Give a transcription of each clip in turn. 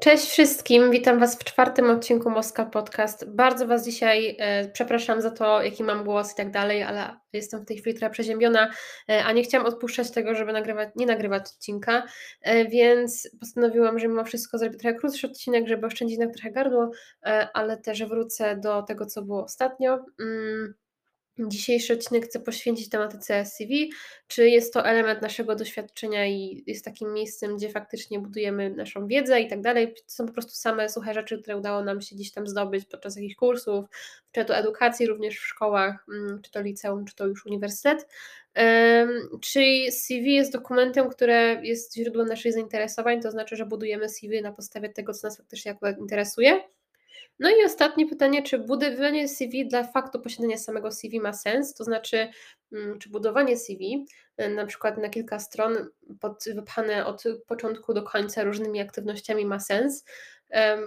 Cześć wszystkim, witam Was w czwartym odcinku Moska Podcast. Bardzo Was dzisiaj e, przepraszam za to, jaki mam głos i tak dalej, ale jestem w tej chwili trochę przeziębiona, e, a nie chciałam odpuszczać tego, żeby nagrywać, nie nagrywać odcinka, e, więc postanowiłam, że mimo wszystko zrobię trochę krótszy odcinek, żeby oszczędzić trochę gardło, e, ale też wrócę do tego, co było ostatnio. Mm. Dzisiejszy odcinek chcę poświęcić tematyce CV. Czy jest to element naszego doświadczenia i jest takim miejscem, gdzie faktycznie budujemy naszą wiedzę i tak dalej? To są po prostu same suche rzeczy, które udało nam się gdzieś tam zdobyć podczas jakichś kursów, czy to edukacji również w szkołach, mm, czy to liceum, czy to już uniwersytet. Czy CV jest dokumentem, które jest źródłem naszych zainteresowań, to znaczy, że budujemy CV na podstawie tego, co nas faktycznie interesuje? No i ostatnie pytanie, czy budowanie CV dla faktu posiadania samego CV ma sens? To znaczy, mm, czy budowanie CV, e, na przykład na kilka stron, pod, wypchane od początku do końca różnymi aktywnościami ma sens?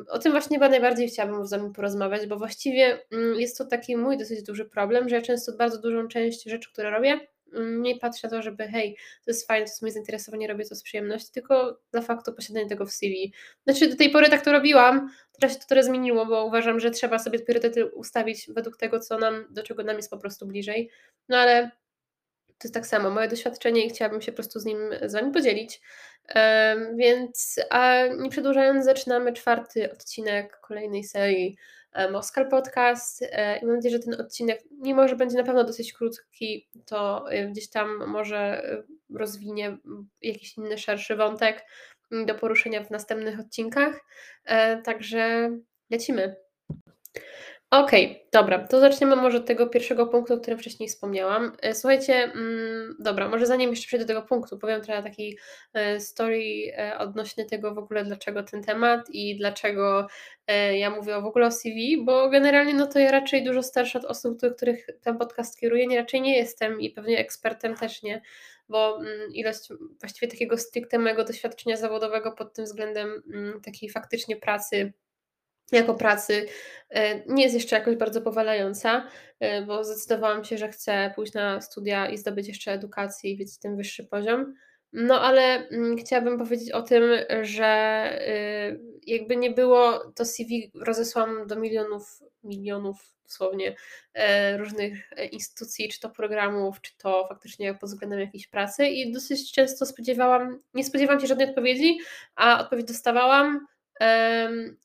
O tym właśnie chyba najbardziej chciałabym z Wami porozmawiać, bo właściwie mm, jest to taki mój dosyć duży problem, że ja często bardzo dużą część rzeczy, które robię, nie patrzę na to, żeby hej, to jest fajne, to jest moje zainteresowanie, robię to z przyjemności, tylko dla faktu posiadania tego w CV. Znaczy do tej pory tak to robiłam, teraz się to trochę zmieniło, bo uważam, że trzeba sobie priorytety ustawić według tego, co nam, do czego nam jest po prostu bliżej. No ale to jest tak samo, moje doświadczenie i chciałabym się po prostu z nim z Wami podzielić. Więc a nie przedłużając, zaczynamy czwarty odcinek kolejnej serii Moskal Podcast e, i mam nadzieję, że ten odcinek, mimo że będzie na pewno dosyć krótki, to e, gdzieś tam może e, rozwinie jakiś inny, szerszy wątek do poruszenia w następnych odcinkach. Także lecimy. Okej, okay, dobra, to zaczniemy może od tego pierwszego punktu, o którym wcześniej wspomniałam. E, słuchajcie, mm, dobra, może zanim jeszcze przejdę do tego punktu, powiem trochę takiej e, story e, odnośnie tego w ogóle, dlaczego ten temat i dlaczego ja mówię w ogóle o CV, bo generalnie no to ja raczej dużo starsza od osób, do których ten podcast kieruję, nie, raczej nie jestem i pewnie ekspertem też nie, bo mm, ilość właściwie takiego stricte mojego doświadczenia zawodowego pod tym względem mm, takiej faktycznie pracy jako pracy e, nie jest jeszcze jakoś bardzo powalająca, e, bo zdecydowałam się, że chcę pójść na studia i zdobyć jeszcze edukację i wiedzieć ten wyższy poziom. No ale mm, chciałabym powiedzieć o tym, że e, jakby nie było, to CV rozesłam do milionów, milionów dosłownie różnych instytucji, czy to programów, czy to faktycznie pod względem jakiejś pracy i dosyć często spodziewałam, nie spodziewałam się żadnej odpowiedzi, a odpowiedź dostawałam,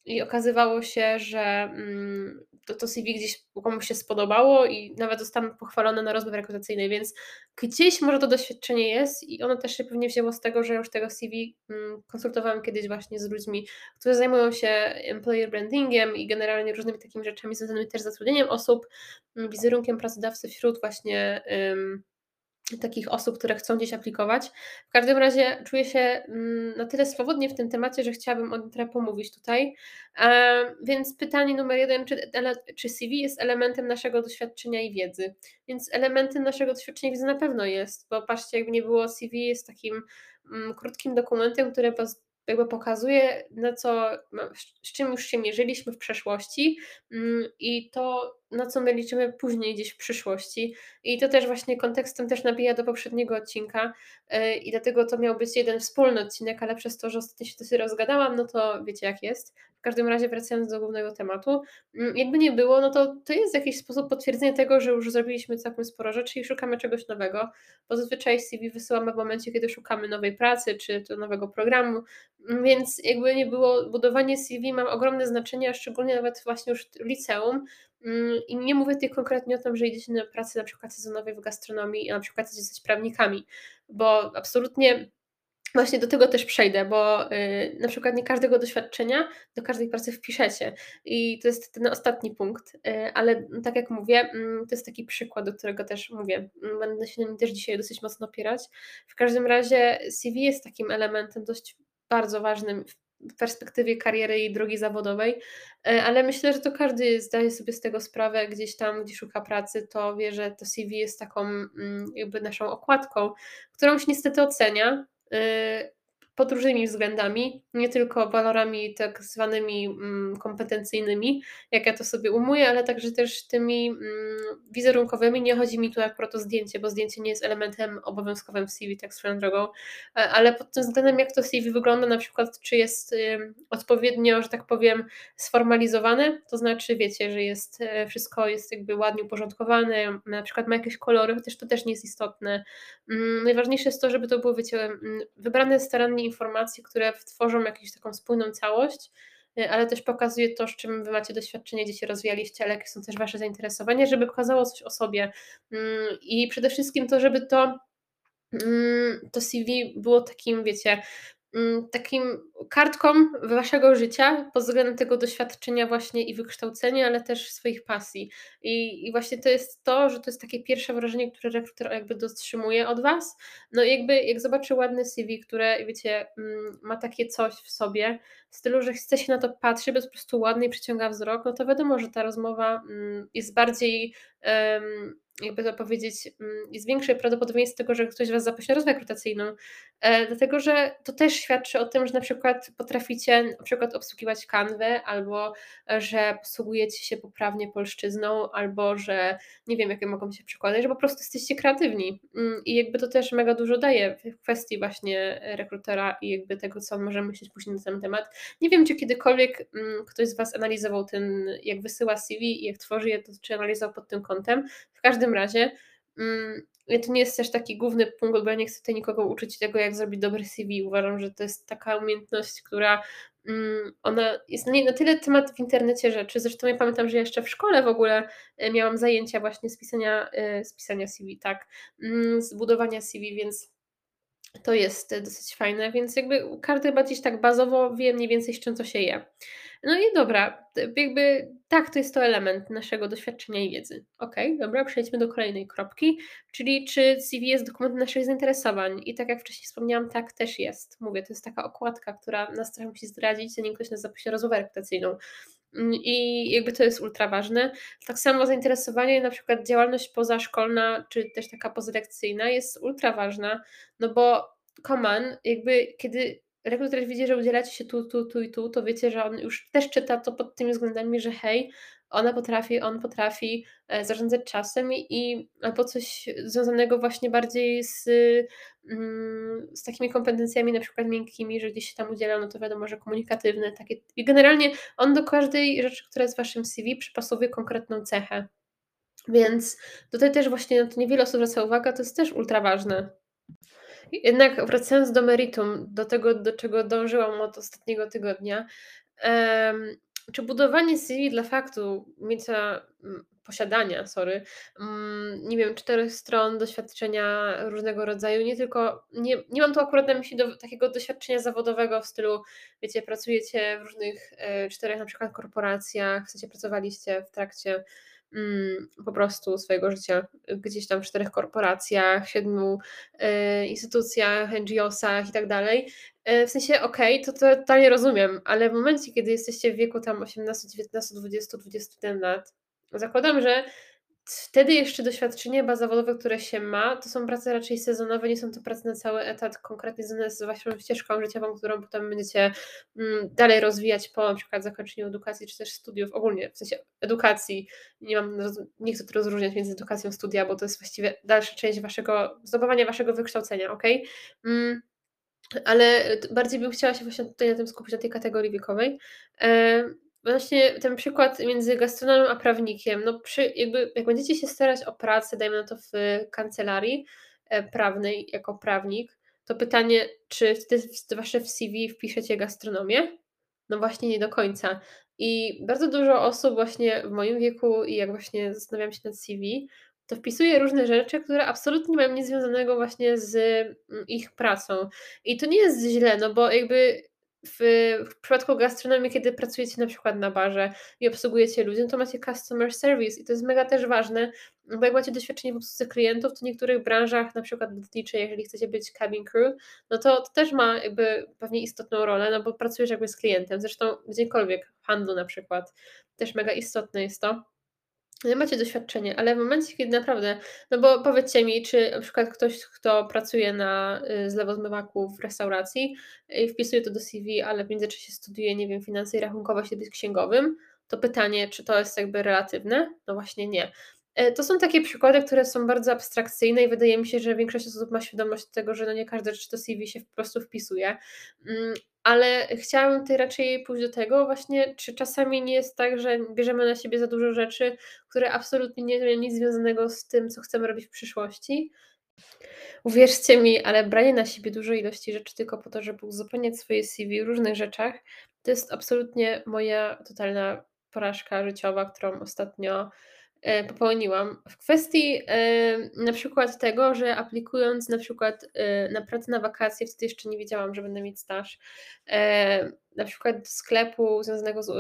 i okazywało się, że mm, to, to CV gdzieś komuś się spodobało i nawet zostałam pochwalona na rozmowie rekrutacyjnej, więc gdzieś może to doświadczenie jest i ono też się pewnie wzięło z tego, że już tego CV mm, konsultowałam kiedyś właśnie z ludźmi, którzy zajmują się employer brandingiem i generalnie różnymi takimi rzeczami związanymi też z zatrudnieniem osób, mm, wizerunkiem pracodawcy wśród właśnie takich osób, które chcą gdzieś aplikować. W każdym razie czuję się mm, na tyle swobodnie w tym temacie, że chciałabym o tym trochę pomówić tutaj. Więc pytanie numer jeden, czy, czy CV jest elementem naszego doświadczenia i wiedzy? Więc elementem naszego doświadczenia i wiedzy na pewno jest, bo patrzcie, jakby nie było CV, jest takim mm, krótkim dokumentem, który jakby pokazuje, na co, z czym już się mierzyliśmy w przeszłości mm, i to, na co my liczymy później gdzieś w przyszłości. I to też właśnie kontekstem też nabija do poprzedniego odcinka y, i dlatego to miał być jeden wspólny odcinek, ale przez to, że ostatnio się dosyć rozgadałam, no to wiecie jak jest. W każdym razie wracając do głównego tematu, mm, jakby nie było, no to to jest w jakiś sposób potwierdzenie tego, że już zrobiliśmy całkiem sporo rzeczy i szukamy czegoś nowego, bo zazwyczaj CV wysyłamy w momencie, kiedy szukamy nowej pracy czy to nowego programu, mm, więc jakby nie było, budowanie CV ma ogromne znaczenie, a szczególnie nawet właśnie już w liceum, i nie mówię tutaj konkretnie o tym, że idziecie na pracę na przykład sezonowej w gastronomii, a na przykład zostać prawnikami, bo absolutnie Właśnie do tego też przejdę, bo y, na przykład nie każdego doświadczenia do każdej pracy wpiszecie. I to jest ten ostatni punkt, y, ale tak jak mówię, mm, to jest taki przykład, do którego też mówię. Mm, będę się nim też dzisiaj dosyć mocno opierać. W każdym razie CV jest takim elementem dość bardzo ważnym w perspektywie kariery i drogi zawodowej, y, ale myślę, że to każdy zdaje sobie z tego sprawę gdzieś tam, gdzie szuka pracy, to wie, że to CV jest taką mm, jakby naszą okładką, którą się niestety ocenia, Y, pod różnymi względami, nie tylko walorami tak zwanymi mm, kompetencyjnymi, jak ja to sobie umuję, ale także też tymi mm, wizerunkowymi. Nie chodzi mi tu akurat o zdjęcie, bo zdjęcie nie jest elementem obowiązkowym w CV, tak swoją drogą, e, ale pod tym względem, jak to CV wygląda, na przykład, czy jest odpowiednio, że tak powiem, sformalizowane, to znaczy, wiecie, że jest e, wszystko jest jakby ładnie uporządkowane, na przykład ma jakieś kolory, chociaż to też nie jest istotne. Mm, najważniejsze jest to, żeby to były, wiecie, wybrane starannie informacje, które tworzą jakąś taką spójną całość, y, ale też pokazuje to, z czym wy macie doświadczenie, gdzie się rozwijaliście, ale jakie są też wasze zainteresowania, żeby pokazało coś o sobie. Mm, I przede wszystkim to, żeby to mm, to CV było takim, wiecie, takim kartką waszego życia pod względem tego doświadczenia właśnie i wykształcenia, ale też swoich pasji. I, I właśnie to jest to, że to jest takie pierwsze wrażenie, które rekruter jakby dotrzymuje od was. No i jakby jak zobaczy ładne CV, które wiecie, mm, ma takie coś w sobie, w stylu, że chce się na to patrzeć, bo jest po prostu ładny i przyciąga wzrok, no to wiadomo, że ta rozmowa mm, jest bardziej um, jakby to powiedzieć, mm, jest większe prawdopodobieństwo tego, że ktoś Was zaprosi na rozmowę rekrutacyjną, e, dlatego że to też świadczy o tym, że na przykład potraficie na przykład obsługiwać kanwę, albo e, że posługujecie się poprawnie polszczyzną, albo że nie wiem, jakie mogą się przykłady, że po prostu jesteście kreatywni mm, i jakby to też mega dużo daje w kwestii właśnie rekrutera i jakby tego, co on może myśleć później na ten temat. Nie wiem, czy kiedykolwiek mm, ktoś z Was analizował ten, jak wysyła CV i jak tworzy je, to czy analizował pod tym kątem. W każdym razie mm, to nie jest też taki główny punkt, bo ja nie chcę tutaj nikogo uczyć tego, jak zrobić dobry CV. Uważam, że to jest taka umiejętność, która mm, ona jest na tyle temat w internecie rzeczy. Zresztą ja pamiętam, że jeszcze w szkole w ogóle e, miałam zajęcia właśnie z pisania, e, z pisania CV, tak, mm, z budowania CV, więc to jest dosyć fajne, więc jakby każdy chyba gdzieś tak bazowo wie mniej więcej z czym to się je. No i dobra, jakby tak, to jest to element naszego doświadczenia i wiedzy. Ok, dobra, przejdźmy do kolejnej kropki, czyli czy CV jest dokumentem naszych zainteresowań. I tak jak wcześniej wspomniałam, tak też jest. Mówię, to jest taka okładka, która nas trochę musi zdradzić, zanim ktoś nas zaprosi rozmowę rekrutacyjną. Mm, I jakby to jest ultra ważne. Tak samo zainteresowanie, na przykład działalność pozaszkolna, czy też taka pozalekcyjna jest ultra ważna, no bo Koman, jakby kiedy rekruter widzi, że udzielacie się tu, tu, tu i tu, to wiecie, że on już też czyta to pod tymi względami, że hej, ona potrafi, on potrafi e, zarządzać czasem i albo coś związanego właśnie bardziej z, mm, z takimi kompetencjami na przykład miękkimi, że gdzieś się tam udziela, no to wiadomo, że komunikatywne, takie i generalnie on do każdej rzeczy, która jest w waszym CV przypasowuje konkretną cechę. Więc tutaj też właśnie na to niewiele osób zwraca uwagę, to jest też ultra ważne. Jednak wracając do meritum, do tego, do czego dążyłam od ostatniego tygodnia, czy budowanie CV dla faktu mięcia posiadania, sorry, mm, nie wiem, czterech stron doświadczenia różnego rodzaju, nie tylko, nie, nie mam tu akurat na myśli do, takiego doświadczenia zawodowego w stylu, wiecie, pracujecie w różnych e, czterech na przykład korporacjach, w sensie pracowaliście w trakcie mm, po prostu swojego życia gdzieś tam w czterech korporacjach, siedmiu y, instytucjach, NGO-sach i tak dalej. E, w sensie, okej, okay, to totalnie rozumiem, ale w momencie, kiedy jesteście w wieku tam 18, 19, 20, 21 lat, zakładam, że Wtedy jeszcze doświadczenie chyba zawodowe, które się ma, to są prace raczej sezonowe, nie są to prace na cały etat, konkretnie związane z waszą ścieżką życiową, którą potem będziecie mm, dalej rozwijać po na przykład zakończeniu edukacji, czy też studiów, ogólnie w sensie edukacji. Nie mam, nie chcę tu rozróżniać między edukacją studia, bo to jest właściwie dalsza część waszego, zdobywania waszego wykształcenia, ok? Mm, ale bardziej bym chciała się właśnie tutaj na tym skupić, na tej kategorii wiekowej. Właśnie ten przykład między gastronomem a prawnikiem, no przy, jakby, jak będziecie się starać o pracę, dajmy na to w kancelarii e, prawnej jako prawnik, to pytanie, czy w wasze w CV wpiszecie gastronomię? No właśnie nie do końca. I bardzo dużo osób właśnie w moim wieku i jak właśnie zastanawiam się nad CV, to wpisuje różne rzeczy, które absolutnie nie mają nic związanego właśnie z mm, ich pracą. I to nie jest źle, no bo jakby w, w przypadku gastronomii, kiedy pracujecie na przykład na barze i obsługujecie ludzi, no to macie customer service i to jest mega też ważne, bo jak macie doświadczenie w obsłudze klientów, to w niektórych branżach, na przykład lotniczej, jeżeli chcecie być cabin crew, no to, to też ma jakby pewnie istotną rolę, no bo pracujesz jakby z klientem, zresztą gdziekolwiek, w handlu na przykład, też mega istotne jest to. No i macie doświadczenie, ale w momencie, kiedy naprawdę no bo powiedzcie mi, czy na przykład ktoś, kto pracuje na y, zlewozmywaku w restauracji i wpisuje to do CV, ale w międzyczasie studiuje, nie wiem, finanse i rachunkowość, jest księgowym, to pytanie, czy to jest jakby relatywne? No właśnie nie. E, to są takie przykłady, które są bardzo abstrakcyjne i wydaje mi się, że większość osób ma świadomość tego, że no nie każda rzecz do CV się po prostu wpisuje. Mm, ale chciałabym tutaj raczej pójść do tego właśnie, czy czasami nie jest tak, że bierzemy na siebie za dużo rzeczy, które absolutnie nie mają nic związanego z tym, co chcemy robić w przyszłości. Uwierzcie mi, ale branie na siebie dużej ilości rzeczy tylko po to, żeby uzupełniać swoje CV w różnych rzeczach, to jest absolutnie moja totalna porażka życiowa, którą ostatnio popełniłam w kwestii e, na przykład tego, że aplikując na przykład e, na pracę na wakacje, wtedy jeszcze nie wiedziałam, że będę mieć staż, na przykład do sklepu związanego z,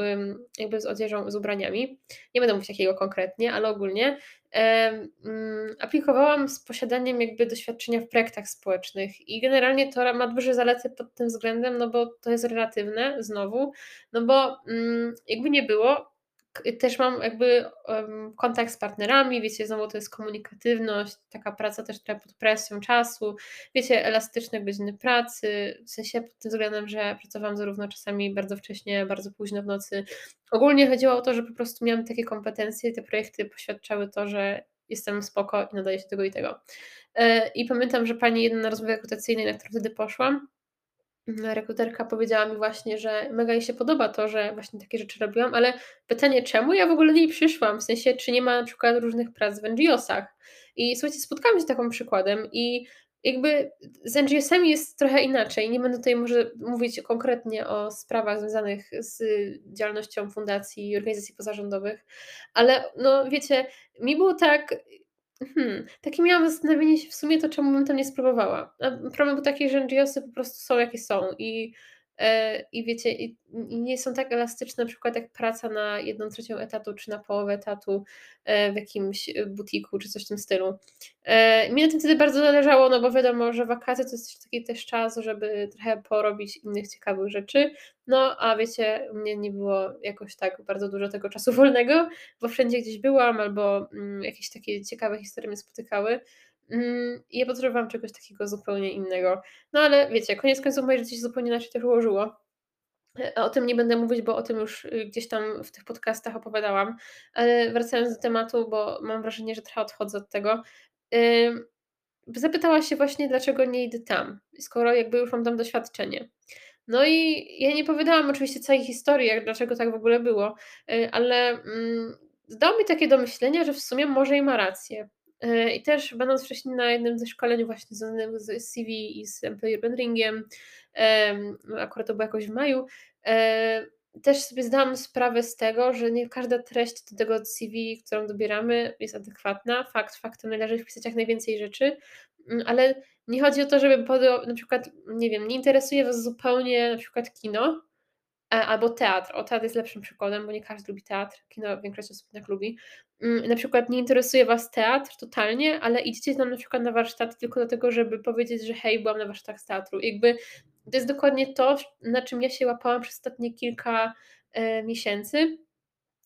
jakby z odzieżą, z ubraniami. Nie będę mówić jakiego konkretnie, ale ogólnie mm, aplikowałam z posiadaniem jakby doświadczenia w projektach społecznych i generalnie to ma duże zalety pod tym względem, no bo to jest relatywne znowu, no bo mm, jakby nie było, też mam jakby kontakt z partnerami, wiecie, znowu to jest komunikatywność, taka praca też trochę pod presją czasu, wiecie, elastyczne godziny pracy, w sensie pod tym względem, że pracowałam zarówno czasami bardzo wcześnie, bardzo późno w nocy. Ogólnie chodziło o to, że po prostu miałam takie kompetencje, te projekty poświadczały to, że jestem spoko i nadaje się tego i tego. E, I pamiętam, że pani jedna na rozmowie rekrutacyjnej, na którą wtedy poszłam, rekruterka powiedziała mi właśnie, że mega jej się podoba to, że właśnie takie rzeczy robiłam, ale pytanie, czemu ja w ogóle nie przyszłam? W sensie, czy nie ma na przykład różnych prac w NGO-sach? I słuchajcie, spotkałam się z takim przykładem i jakby z NGO-sami jest trochę inaczej. Nie będę tutaj może mówić konkretnie o sprawach związanych z działalnością fundacji i organizacji pozarządowych, ale no wiecie, mi było tak, Hmm, takie miałam zastanowienie się w sumie to, czemu bym tam nie spróbowała. A problem był taki, że NGOsy po prostu są jakie są i, e, i wiecie, i, nie są tak elastyczne na przykład jak praca na jedną trzecią etatu, czy na połowę etatu e, w jakimś butiku, czy coś w tym stylu. E, mi na tym wtedy bardzo zależało, no bo wiadomo, że wakacje to jest taki też czas, żeby trochę porobić innych ciekawych rzeczy, no, a wiecie, mnie nie było jakoś tak bardzo dużo tego czasu wolnego, bo wszędzie gdzieś byłam, albo mm, jakieś takie ciekawe historie mnie spotykały. Mm, ja potrzebowałam czegoś takiego zupełnie innego. No ale wiecie, koniec końców moje życie się zupełnie inaczej też ułożyło. E, o tym nie będę mówić, bo o tym już y, gdzieś tam w tych podcastach opowiadałam. Ale wracając do tematu, bo mam wrażenie, że trochę odchodzę od tego. Zapytała się właśnie, dlaczego nie idę tam, skoro jakby już mam tam doświadczenie. No i ja nie powiedziałam oczywiście całej historii, jak dlaczego tak w ogóle było, y, ale mm, dało mi takie do myślenia, że w sumie może i ma rację. Y, I też będąc wcześniej na jednym ze szkoleń właśnie związanym z CV i z Employer Brandingiem, akurat to było jakoś w maju, e, też sobie zdałam sprawę z tego, że nie każda treść do tego CV, którą dobieramy, jest adekwatna. Fakt faktem należy wpisać jak najwięcej rzeczy, mm, ale nie chodzi o to, żeby na przykład, nie wiem, nie interesuje Was zupełnie na przykład kino, albo teatr. O, teatr jest lepszym przykładem, bo nie każdy lubi teatr. Kino większość osób tak lubi. Mm, na przykład nie interesuje Was teatr totalnie, ale idziecie tam na przykład na warsztat tylko dlatego, żeby powiedzieć, że hej, byłam na warsztatach z teatru. Jakby to jest dokładnie to, na czym ja się łapałam przez ostatnie kilka e, miesięcy,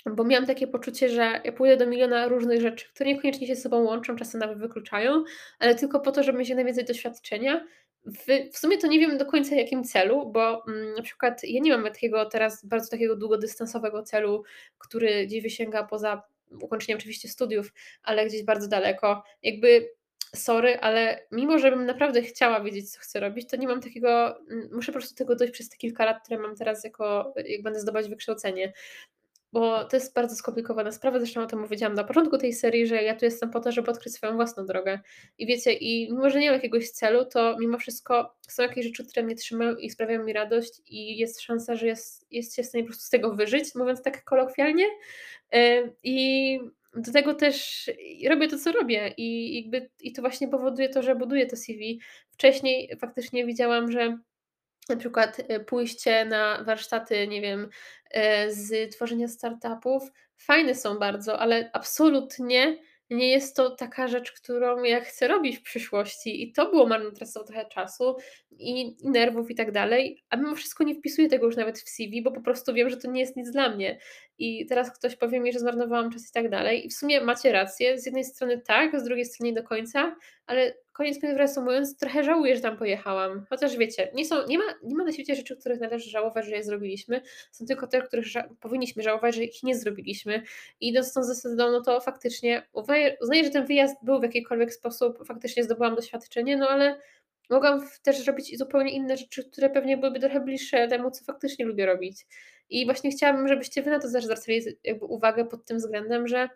bo miałam takie poczucie, że ja pójdę do miliona różnych rzeczy, które niekoniecznie się ze sobą łączą, czasem nawet wykluczają, ale tylko po to, żeby mieć najwięcej doświadczenia. W, w sumie to nie wiem do końca jakim celu, bo mm, na przykład ja nie mam takiego teraz bardzo takiego długodystansowego celu, który gdzieś wysięga poza ukończeniem oczywiście studiów, ale gdzieś bardzo daleko. Jakby sorry, ale mimo, żebym naprawdę chciała wiedzieć, co chcę robić, to nie mam takiego, mm, muszę po prostu tego dojść przez te kilka lat, które mam teraz jako, jak będę zdobywać wykształcenie. Bo to jest bardzo skomplikowana sprawa, zresztą o tym powiedziałam na początku tej serii, że ja tu jestem po to, żeby odkryć swoją własną drogę. I wiecie, i mimo, że nie mam jakiegoś celu, to mimo wszystko są jakieś rzeczy, które mnie trzymają i sprawiają mi radość i jest szansa, że jest, jest się w stanie po prostu z tego wyżyć, mówiąc tak kolokwialnie. I do tego też robię to, co robię i jakby i to właśnie powoduje to, że buduję to CV. Wcześniej faktycznie widziałam, że na przykład e, pójście na warsztaty, nie wiem, e, z tworzenia startupów fajne są bardzo, ale absolutnie nie jest to taka rzecz, którą ja chcę robić w przyszłości i to było marnotrawstwo trochę czasu i nerwów i tak dalej, a mimo wszystko nie wpisuję tego już nawet w CV, bo po prostu wiem, że to nie jest nic dla mnie. I teraz ktoś powie mi, że zmarnowałam czas i tak dalej i w sumie macie rację, z jednej strony tak, z drugiej strony nie do końca, ale koniec końców reasumując, trochę żałuję, że tam pojechałam. Chociaż wiecie, nie są nie ma nie ma na świecie rzeczy, których należy żałować, że je zrobiliśmy. Są tylko te, których ża powinniśmy żałować, że ich nie zrobiliśmy. I idąc tą zasadą, no to faktycznie uznaję uznaję, że ten wyjazd był w jakikolwiek sposób faktycznie zdobyłam doświadczenie, no ale mogłam też robić zupełnie inne rzeczy, które pewnie byłyby trochę bliższe temu, co faktycznie lubię robić. I właśnie chciałabym, żebyście wy na to też zwracali jakby uwagę pod tym względem, że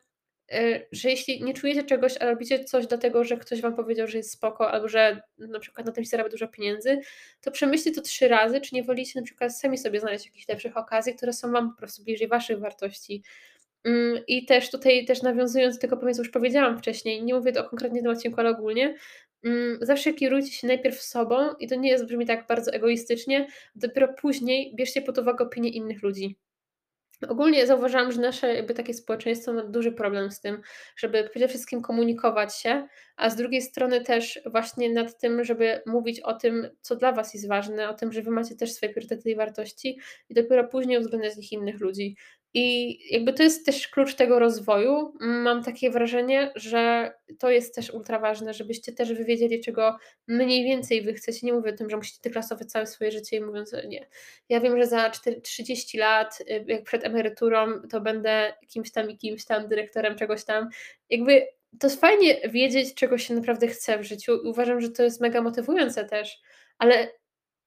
Yy, że jeśli nie czujecie czegoś, a robicie coś dlatego, że ktoś wam powiedział, że jest spoko, albo że na przykład na tym się zarabia dużo pieniędzy, to przemyślcie to trzy razy, czy nie wolicie na przykład sami sobie znaleźć jakichś lepszych okazji, które są wam po prostu bliżej waszych wartości. Mm, I też tutaj też nawiązując do tego pomysłu, już powiedziałam wcześniej, nie mówię to o konkretnie tym odcinku, ale ogólnie, zawsze kierujcie się najpierw sobą i to nie jest brzmi tak bardzo egoistycznie, dopiero później bierzcie pod uwagę opinie innych ludzi. Ogólnie zauważyłam, że nasze jakby takie społeczeństwo ma duży problem z tym, żeby przede wszystkim komunikować się, a z drugiej strony też właśnie nad tym, żeby mówić o tym, co dla Was jest ważne, o tym, że Wy macie też swoje priorytety i wartości i dopiero później uwzględniać ich innych ludzi. I jakby to jest też klucz tego rozwoju. Mam takie wrażenie, że to jest też ultra ważne, żebyście też wy wiedzieli, czego mniej więcej wy chcecie. Nie mówię o tym, że musicie deklasować całe swoje życie i mówiąc, nie. Ja wiem, że za 4, 30 lat, y, jak przed emeryturą, to będę kimś tam i kimś tam, dyrektorem czegoś tam. Jakby to jest fajnie wiedzieć, czego się naprawdę chce w życiu. Uważam, że to jest mega motywujące też, ale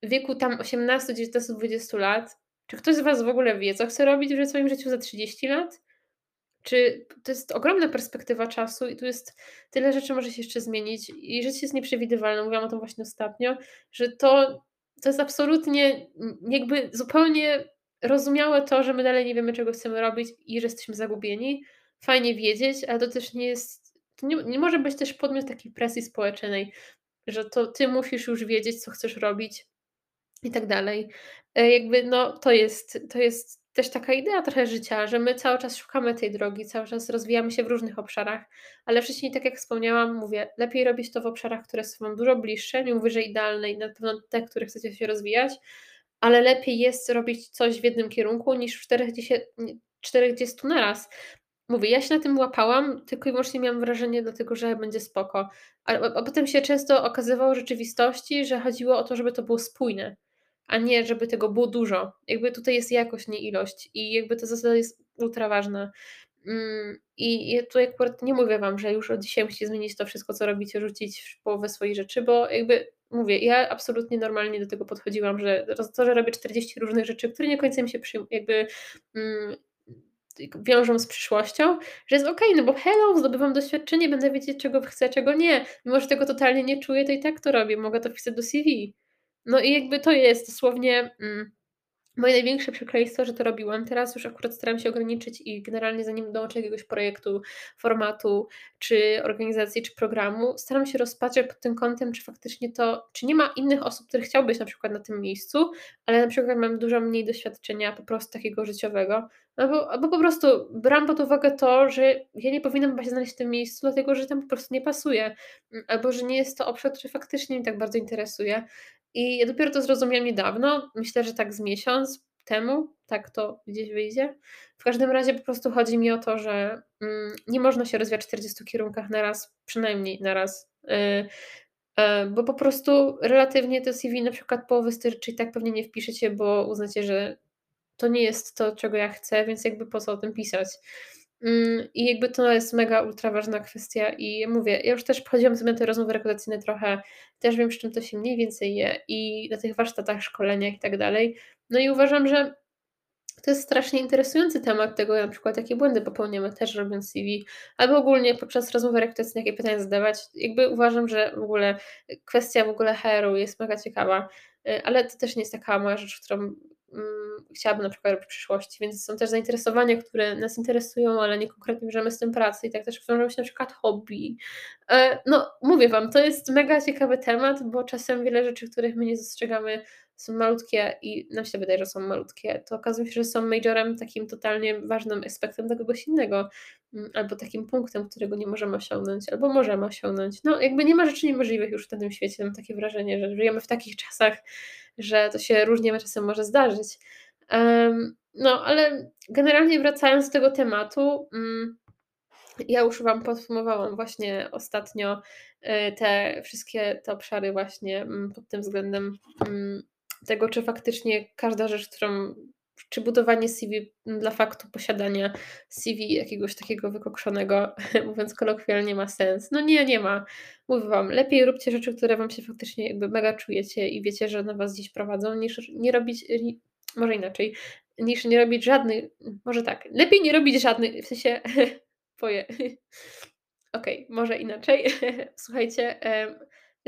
w wieku tam 18, 19, 20 lat czy ktoś z Was w ogóle wie, co chce robić w swoim życiu za 30 lat? Czy to jest ogromna perspektywa czasu i tu jest tyle rzeczy może się jeszcze zmienić i życie jest nieprzewidywalne, mówiłam o tym właśnie ostatnio, że to, to jest absolutnie jakby zupełnie rozumiałe to, że my dalej nie wiemy, czego chcemy robić i że jesteśmy zagubieni. Fajnie wiedzieć, ale to też nie jest, nie, nie może być też podmiot takiej presji społecznej, że to Ty musisz już wiedzieć, co chcesz robić, i tak dalej. E, jakby no to jest to jest też taka idea trochę życia, że my cały czas szukamy tej drogi, cały czas rozwijamy się w różnych obszarach, ale wcześniej, tak jak wspomniałam, mówię, lepiej robić to w obszarach, które są wam dużo bliższe, nie mówię, że idealne i na pewno te, które chcecie się rozwijać, ale lepiej jest robić coś w jednym kierunku niż w 40, 40 naraz. Mówię, ja się na tym łapałam, tylko i wyłącznie miałam wrażenie dlatego, że będzie spoko. A, a potem się często okazywało w rzeczywistości, że chodziło o to, żeby to było spójne a nie żeby tego było dużo. Jakby tutaj jest jakość, nie ilość i jakby ta zasada jest ultra ważna. Mm, I ja tutaj akurat nie mówię Wam, że już od dzisiaj musicie zmienić to wszystko, co robicie, rzucić połowę swoich rzeczy, bo jakby mówię, ja absolutnie normalnie do tego podchodziłam, że to, że robię 40 różnych rzeczy, które nie końca mi się jakby mm, wiążą z przyszłością, że jest okej, okay, no bo hello, zdobywam doświadczenie, będę wiedzieć, czego chcę, czego nie. Mimo, że tego totalnie nie czuję, to i tak to robię, mogę to wpisać do CV. No i jakby to jest dosłownie mm, moje największe przekleństwo, że to robiłam. Teraz już akurat staram się ograniczyć i generalnie zanim dołączę jakiegoś projektu, formatu, czy organizacji, czy programu, staram się rozpatrzeć pod tym kątem, czy faktycznie to, czy nie ma innych osób, które chciałbyś na przykład na tym miejscu, ale na przykład mam dużo mniej doświadczenia po prostu takiego życiowego, albo, po prostu brałam pod uwagę to, że ja nie powinnam się znaleźć w tym miejscu, dlatego że tam po prostu nie pasuje, mm, albo że nie jest to obszar, który faktycznie mnie tak bardzo interesuje. I ja dopiero to zrozumiałam niedawno, myślę, że tak z miesiąc temu, tak to gdzieś wyjdzie. W każdym razie po prostu chodzi mi o to, że mm, nie można się rozwijać w 40 kierunkach na raz, przynajmniej na raz. Yy, bo po prostu relatywnie to CV na przykład połowy styrczy i tak pewnie nie wpiszecie, bo uznacie, że to nie jest to, czego ja chcę, więc jakby po co o tym pisać. Mm, I jakby to jest mega ultra ważna kwestia i mówię, ja już też chodziłam sobie te rozmowy rekrutacyjne trochę, też wiem, z czym to się mniej więcej je i na tych warsztatach, szkoleniach i tak dalej. No i uważam, że to jest strasznie interesujący temat tego, na przykład jakie błędy popełniamy też robiąc CV, albo ogólnie podczas rozmowy rekrutacyjnej jakie pytania zadawać. Jakby uważam, że w ogóle kwestia w ogóle HR-u jest mega ciekawa, y, ale to też nie jest taka mała rzecz, którą chciałabym na przykład robić w przyszłości, więc są też zainteresowania, które nas interesują, ale nie konkretnie bierzemy z tym pracy i tak też wiążą się na przykład hobby. E, no, mówię Wam, to jest mega ciekawy temat, bo czasem wiele rzeczy, których my nie dostrzegamy, są malutkie i nam się wydaje, że są malutkie, to okazuje się, że są majorem takim totalnie ważnym aspektem dla kogoś innego, mm, albo takim punktem, którego nie możemy osiągnąć, albo możemy osiągnąć. No, jakby nie ma rzeczy niemożliwych już w tym świecie. Mam takie wrażenie, że żyjemy w takich czasach, że to się różnie czasem może zdarzyć. Um, no, ale generalnie wracając do tego tematu, um, ja już Wam podsumowałam właśnie ostatnio y, te wszystkie te obszary właśnie mm, pod tym względem tego, czy faktycznie każda rzecz, którą czy budowanie CV dla faktu posiadania CV jakiegoś takiego wykokszonego, mówiąc kolokwialnie, ma sens. No nie, nie ma. Mówię Wam, lepiej róbcie rzeczy, które Wam się faktycznie jakby mega czujecie i wiecie, że na Was gdzieś prowadzą, niż nie robić, może inaczej, niż nie robić żadnych, może tak, lepiej nie robić żadnych, w sensie Twoje. Okej, okay, może inaczej. Słuchajcie,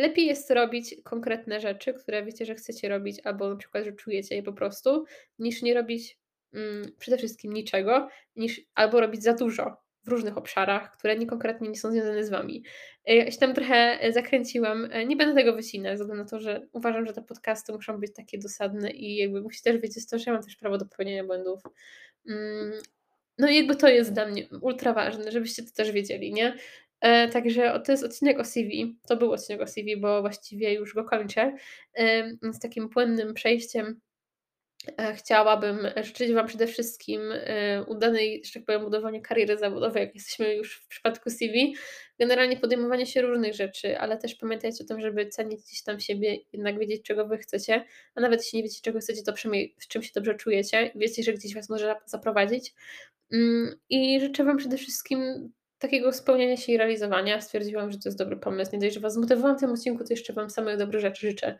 lepiej jest robić konkretne rzeczy, które wiecie, że chcecie robić, albo na przykład, że czujecie je po prostu, niż nie robić mm, przede wszystkim niczego, niż albo robić za dużo w różnych obszarach, które nie konkretnie nie są związane z Wami. E, ja się tam trochę zakręciłam. E, nie będę tego wycinać, ze względu na to, że uważam, że te podcasty muszą być takie dosadne i jakby musicie też wiedzieć to, że ja mam też prawo do popełnienia błędów. Mm, no i jakby to jest dla mnie ultra ważne, żebyście to też wiedzieli, nie? E, także to jest odcinek o CV. To był odcinek o CV, bo właściwie już go kończę. E, z takim płynnym przejściem e, chciałabym życzyć Wam przede wszystkim udanej, że tak powiem, budowania kariery zawodowej, jak jesteśmy już w przypadku CV. Generalnie podejmowanie się różnych rzeczy, ale też pamiętajcie o tym, żeby cenić gdzieś tam siebie, jednak wiedzieć, czego Wy chcecie, a nawet jeśli nie wiecie, czego chcecie, to przynajmniej w czym się dobrze czujecie, wiecie, że gdzieś Was może zaprowadzić, Mm, I życzę Wam przede wszystkim takiego spełniania się i realizowania. Stwierdziłam, że to jest dobry pomysł. Nie dość, że Was zmotywowałam w tym odcinku, to jeszcze Wam samych dobrych rzeczy życzę.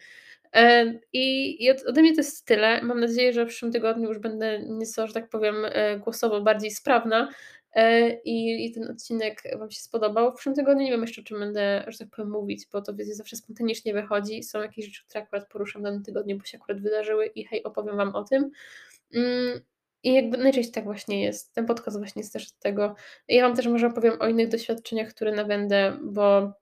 I, I ode mnie to jest tyle. Mam nadzieję, że w przyszłym tygodniu już będę nieco, że tak powiem, e, głosowo bardziej sprawna e, i, i ten odcinek Wam się spodobał. W przyszłym tygodniu nie wiem jeszcze, o czym będę, że tak powiem, mówić, bo to wiecie, zawsze spontanicznie wychodzi. Są jakieś rzeczy, które akurat poruszam w danym tygodniu, bo się akurat wydarzyły i hej, opowiem Wam o tym. Mm, i jakby najczęściej tak właśnie jest. Ten podcast właśnie jest też od tego. Ja Wam też może opowiem o innych doświadczeniach, które nabędę, bo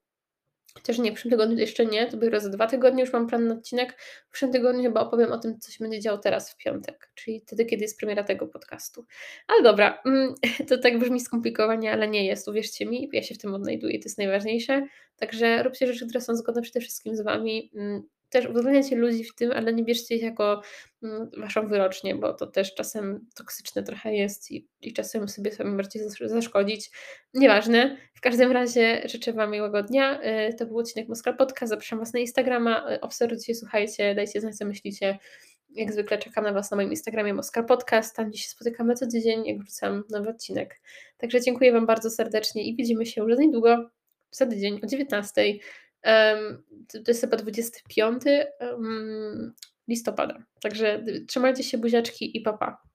Chociaż nie, w przyszłym tygodniu jeszcze nie, to dopiero za dwa tygodnie już mam plan na odcinek. W przyszłym tygodniu chyba opowiem o tym, co się będzie działo teraz w piątek, czyli wtedy, kiedy jest premiera tego podcastu. Ale dobra, mm, to tak brzmi skomplikowanie, ale nie jest, uwierzcie mi, ja się w tym odnajduję, to jest najważniejsze. Także róbcie rzeczy, które są zgodne przede wszystkim z Wami. Też uwzględniacie ludzi w tym, ale nie bierzcie ich jako mm, waszą wyrocznię, bo to też czasem toksyczne trochę jest i, i czasem sobie sobie bardziej zaszkodzić. Nieważne. W każdym razie życzę Wam miłego dnia. Y, to był odcinek Moskal Podcast. Zapraszam Was na Instagrama. Y, obserwujcie, słuchajcie, dajcie znać, co myślicie. Jak zwykle czekam na Was na moim Instagramie Moskal Podcast, tam gdzie się spotykamy co tydzień, jak wrzucam nowy odcinek. Także dziękuję Wam bardzo serdecznie i widzimy się już niedługo, za tydzień o 19. To jest chyba 25 listopada. Także trzymajcie się buziaczki i papa.